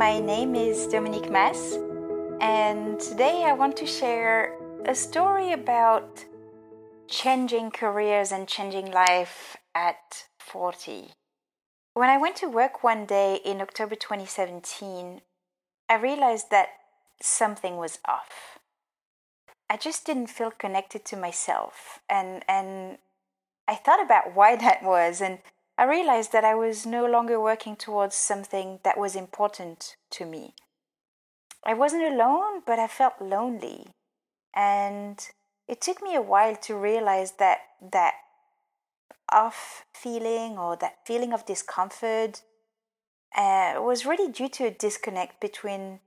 My name is Dominique Mass, and today I want to share a story about changing careers and changing life at 40. When I went to work one day in October 2017, I realized that something was off. I just didn't feel connected to myself and and I thought about why that was and I realized that I was no longer working towards something that was important to me. I wasn't alone, but I felt lonely. And it took me a while to realize that that off feeling or that feeling of discomfort uh, was really due to a disconnect between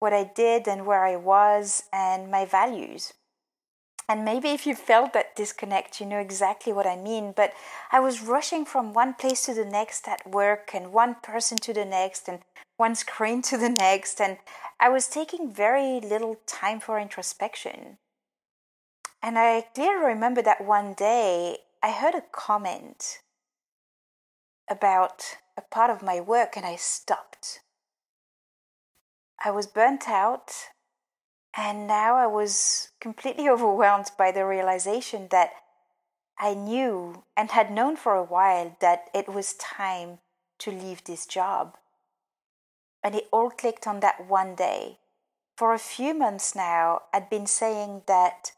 what I did and where I was and my values. And maybe if you felt that disconnect, you know exactly what I mean. But I was rushing from one place to the next at work, and one person to the next, and one screen to the next. And I was taking very little time for introspection. And I clearly remember that one day I heard a comment about a part of my work, and I stopped. I was burnt out and now I was completely overwhelmed by the realization that I knew and had known for a while that it was time to leave this job. And it all clicked on that one day. For a few months now, I'd been saying that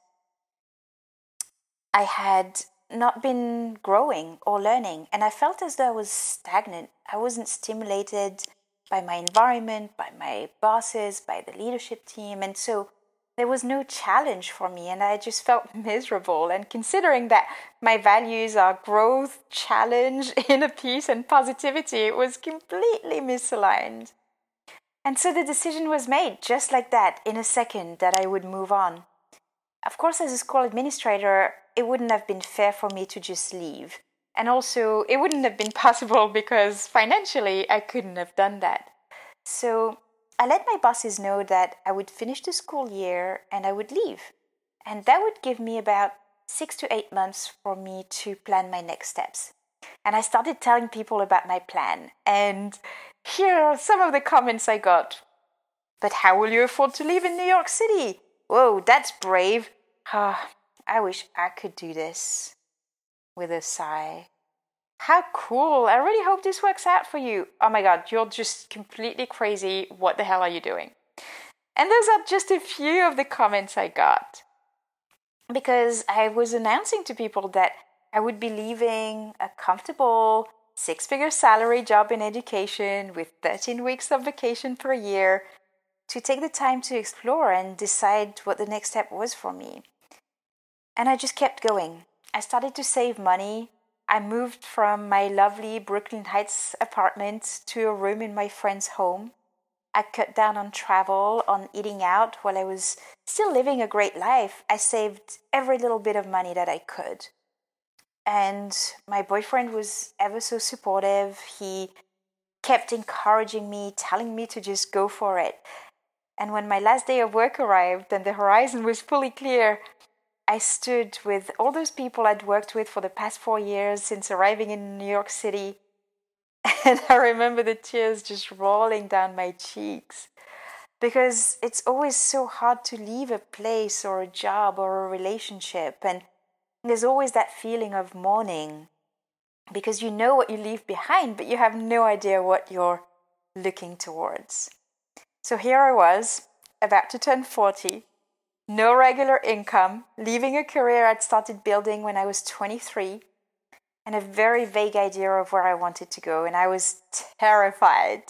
I had not been growing or learning, and I felt as though I was stagnant. I wasn't stimulated by my environment, by my bosses, by the leadership team. And so there was no challenge for me, and I just felt miserable. And considering that my values are growth, challenge, inner peace, and positivity, it was completely misaligned. And so the decision was made just like that in a second that I would move on. Of course, as a school administrator, it wouldn't have been fair for me to just leave. And also, it wouldn't have been possible because financially I couldn't have done that. So I let my bosses know that I would finish the school year and I would leave. And that would give me about six to eight months for me to plan my next steps. And I started telling people about my plan. And here are some of the comments I got. But how will you afford to live in New York City? Whoa, that's brave. Ah, I wish I could do this with a sigh. How cool! I really hope this works out for you. Oh my god, you're just completely crazy. What the hell are you doing? And those are just a few of the comments I got. Because I was announcing to people that I would be leaving a comfortable six figure salary job in education with 13 weeks of vacation per year to take the time to explore and decide what the next step was for me. And I just kept going. I started to save money. I moved from my lovely Brooklyn Heights apartment to a room in my friend's home. I cut down on travel, on eating out while I was still living a great life. I saved every little bit of money that I could. And my boyfriend was ever so supportive. He kept encouraging me, telling me to just go for it. And when my last day of work arrived and the horizon was fully clear, I stood with all those people I'd worked with for the past four years since arriving in New York City. And I remember the tears just rolling down my cheeks because it's always so hard to leave a place or a job or a relationship. And there's always that feeling of mourning because you know what you leave behind, but you have no idea what you're looking towards. So here I was, about to turn 40, no regular income, leaving a career I'd started building when I was 23, and a very vague idea of where I wanted to go, and I was terrified.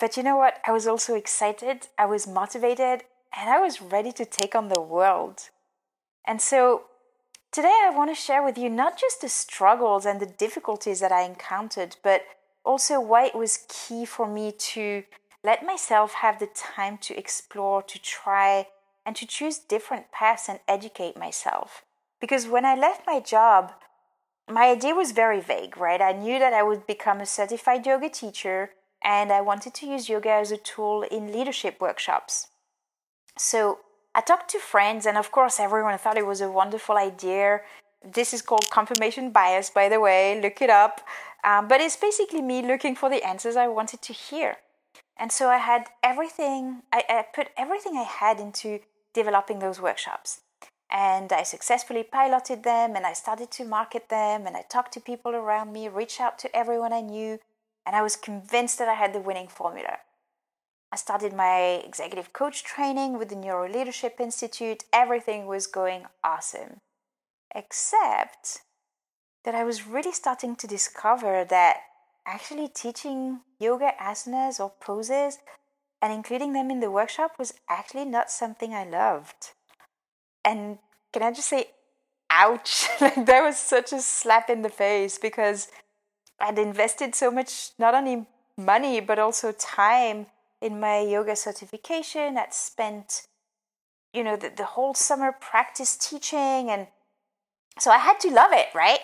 But you know what? I was also excited, I was motivated, and I was ready to take on the world. And so today I want to share with you not just the struggles and the difficulties that I encountered, but also why it was key for me to let myself have the time to explore, to try, and to choose different paths and educate myself. Because when I left my job, my idea was very vague, right? I knew that I would become a certified yoga teacher and I wanted to use yoga as a tool in leadership workshops. So I talked to friends, and of course, everyone thought it was a wonderful idea. This is called confirmation bias, by the way, look it up. Um, but it's basically me looking for the answers I wanted to hear. And so I had everything, I, I put everything I had into developing those workshops. And I successfully piloted them and I started to market them and I talked to people around me, reached out to everyone I knew, and I was convinced that I had the winning formula. I started my executive coach training with the Neuro Leadership Institute. Everything was going awesome. Except that I was really starting to discover that actually teaching yoga asanas or poses and including them in the workshop was actually not something I loved. And can I just say, ouch? like that was such a slap in the face because I'd invested so much, not only money, but also time in my yoga certification. I'd spent, you know, the, the whole summer practice teaching. And so I had to love it, right?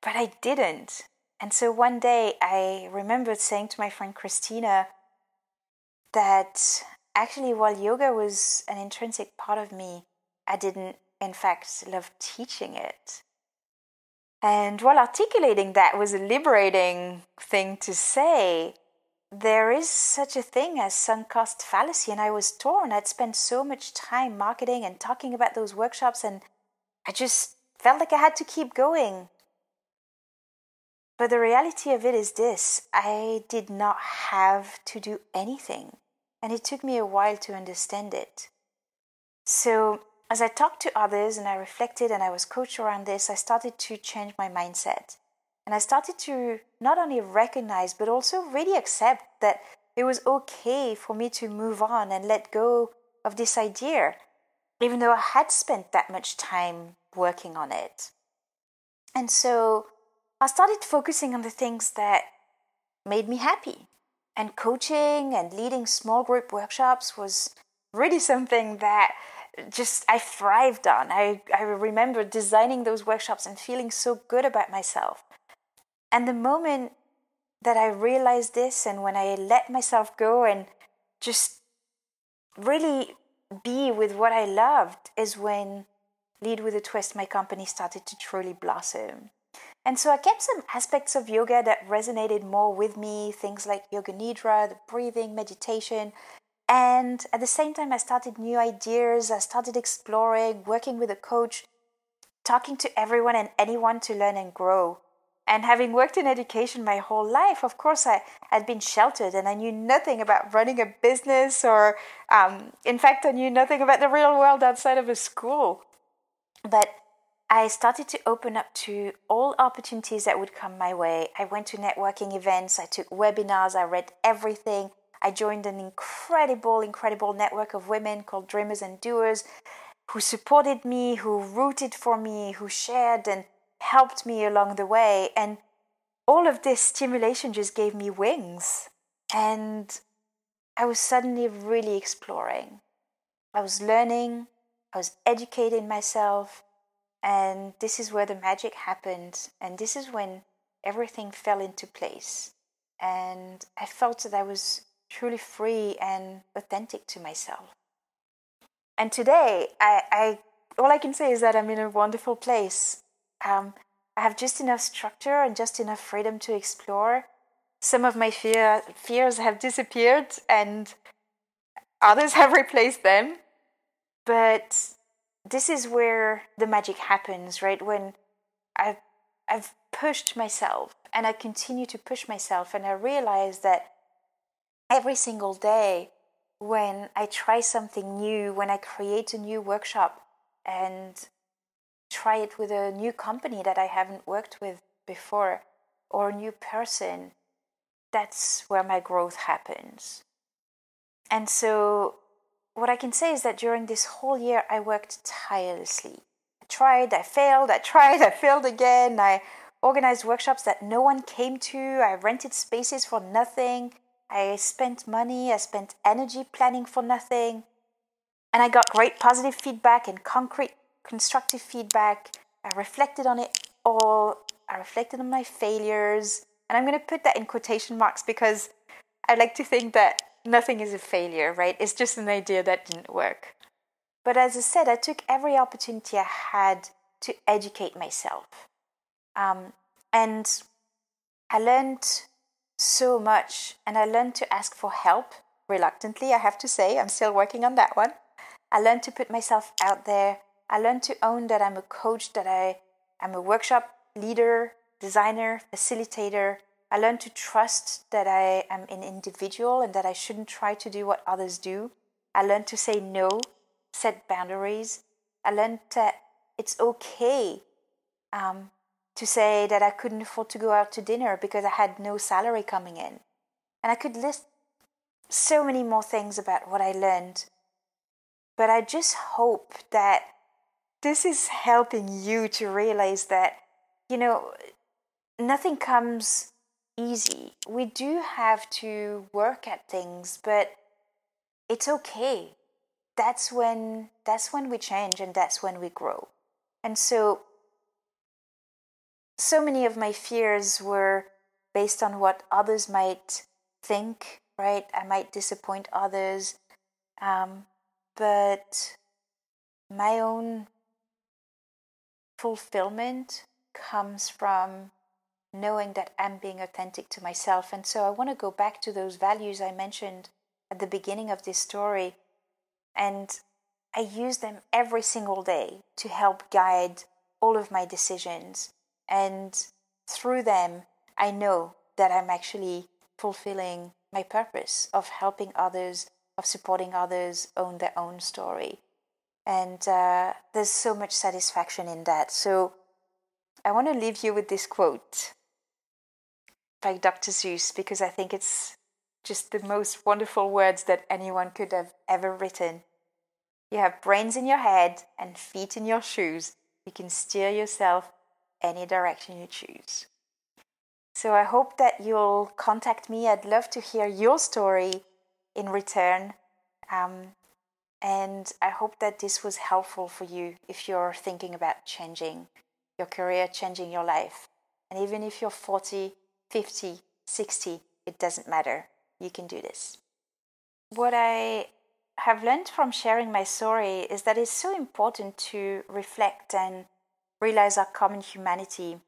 But I didn't. And so one day I remembered saying to my friend Christina that actually, while yoga was an intrinsic part of me, I didn't, in fact, love teaching it. And while articulating that was a liberating thing to say, there is such a thing as sunk cost fallacy. And I was torn. I'd spent so much time marketing and talking about those workshops, and I just felt like I had to keep going. But the reality of it is this I did not have to do anything, and it took me a while to understand it. So, as I talked to others and I reflected and I was coached around this, I started to change my mindset. And I started to not only recognize, but also really accept that it was okay for me to move on and let go of this idea, even though I had spent that much time working on it. And so I started focusing on the things that made me happy. And coaching and leading small group workshops was really something that just I thrived on. I, I remember designing those workshops and feeling so good about myself. And the moment that I realized this and when I let myself go and just really be with what I loved is when Lead with a Twist, my company, started to truly blossom. And so I kept some aspects of yoga that resonated more with me, things like yoga nidra, the breathing, meditation. And at the same time, I started new ideas. I started exploring, working with a coach, talking to everyone and anyone to learn and grow. And having worked in education my whole life, of course, I had been sheltered and I knew nothing about running a business or, um, in fact, I knew nothing about the real world outside of a school. But I started to open up to all opportunities that would come my way. I went to networking events, I took webinars, I read everything. I joined an incredible, incredible network of women called Dreamers and Doers who supported me, who rooted for me, who shared and helped me along the way. And all of this stimulation just gave me wings. And I was suddenly really exploring. I was learning, I was educating myself, and this is where the magic happened. And this is when everything fell into place. And I felt that I was truly free and authentic to myself. And today, I, I all I can say is that I'm in a wonderful place. Um, I have just enough structure and just enough freedom to explore. Some of my fear, fears have disappeared and others have replaced them. But this is where the magic happens, right? When I've, I've pushed myself and I continue to push myself, and I realize that every single day when I try something new, when I create a new workshop and try it with a new company that I haven't worked with before or a new person, that's where my growth happens. And so what I can say is that during this whole year, I worked tirelessly. I tried, I failed, I tried, I failed again. I organized workshops that no one came to. I rented spaces for nothing. I spent money, I spent energy planning for nothing. And I got great positive feedback and concrete constructive feedback. I reflected on it all. I reflected on my failures. And I'm going to put that in quotation marks because I like to think that nothing is a failure, right? It's just an idea that didn't work. But as I said, I took every opportunity I had to educate myself. Um, and I learned so much. And I learned to ask for help reluctantly, I have to say. I'm still working on that one. I learned to put myself out there. I learned to own that I'm a coach, that I am a workshop leader, designer, facilitator. I learned to trust that I am an individual and that I shouldn't try to do what others do. I learned to say no, set boundaries. I learned that it's okay um, to say that I couldn't afford to go out to dinner because I had no salary coming in. And I could list so many more things about what I learned. But I just hope that this is helping you to realize that, you know, nothing comes easy. We do have to work at things, but it's okay. That's when that's when we change and that's when we grow. And so so many of my fears were based on what others might think, right? I might disappoint others. Um, but my own fulfillment comes from knowing that I'm being authentic to myself. And so I want to go back to those values I mentioned at the beginning of this story. And I use them every single day to help guide all of my decisions. And through them, I know that I'm actually fulfilling my purpose of helping others, of supporting others own their own story. And uh, there's so much satisfaction in that. So I want to leave you with this quote by Dr. Seuss because I think it's just the most wonderful words that anyone could have ever written. You have brains in your head and feet in your shoes. You can steer yourself any direction you choose. So I hope that you'll contact me. I'd love to hear your story in return. Um, and I hope that this was helpful for you if you're thinking about changing your career, changing your life. And even if you're 40, 50, 60, it doesn't matter. You can do this. What I have learned from sharing my story is that it's so important to reflect and realize our common humanity.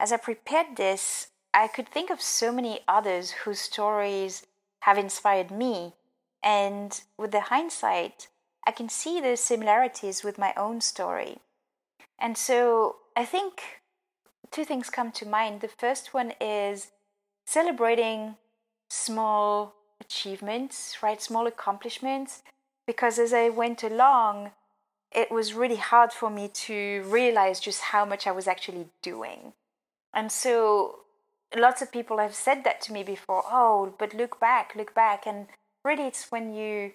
As I prepared this, I could think of so many others whose stories have inspired me. And with the hindsight, I can see the similarities with my own story. And so I think two things come to mind. The first one is celebrating small achievements, right? Small accomplishments. Because as I went along, it was really hard for me to realize just how much I was actually doing. And so lots of people have said that to me before oh but look back look back and really it's when you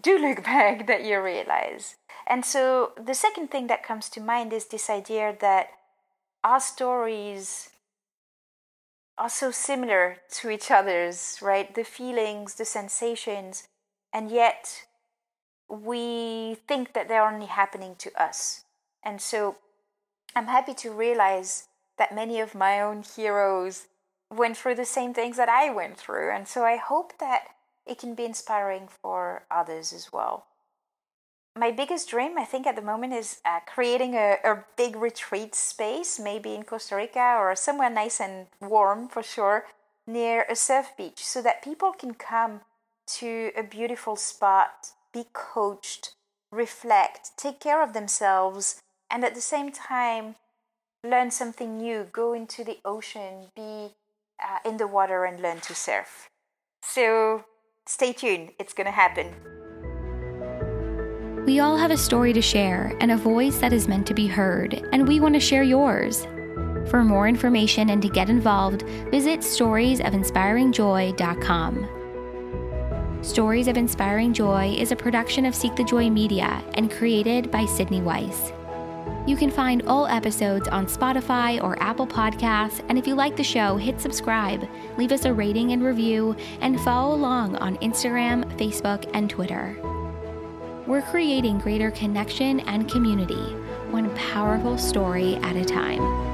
do look back that you realize and so the second thing that comes to mind is this idea that our stories are so similar to each other's right the feelings the sensations and yet we think that they're only happening to us and so i'm happy to realize that many of my own heroes went through the same things that I went through. And so I hope that it can be inspiring for others as well. My biggest dream, I think, at the moment is uh, creating a, a big retreat space, maybe in Costa Rica or somewhere nice and warm for sure, near a surf beach, so that people can come to a beautiful spot, be coached, reflect, take care of themselves, and at the same time learn something new, go into the ocean, be uh, in the water and learn to surf. So stay tuned, it's going to happen. We all have a story to share and a voice that is meant to be heard, and we want to share yours. For more information and to get involved, visit storiesofinspiringjoy.com. Stories of Inspiring Joy is a production of Seek the Joy Media and created by Sydney Weiss. You can find all episodes on Spotify or Apple Podcasts, and if you like the show, hit subscribe, leave us a rating and review, and follow along on Instagram, Facebook, and Twitter. We're creating greater connection and community, one powerful story at a time.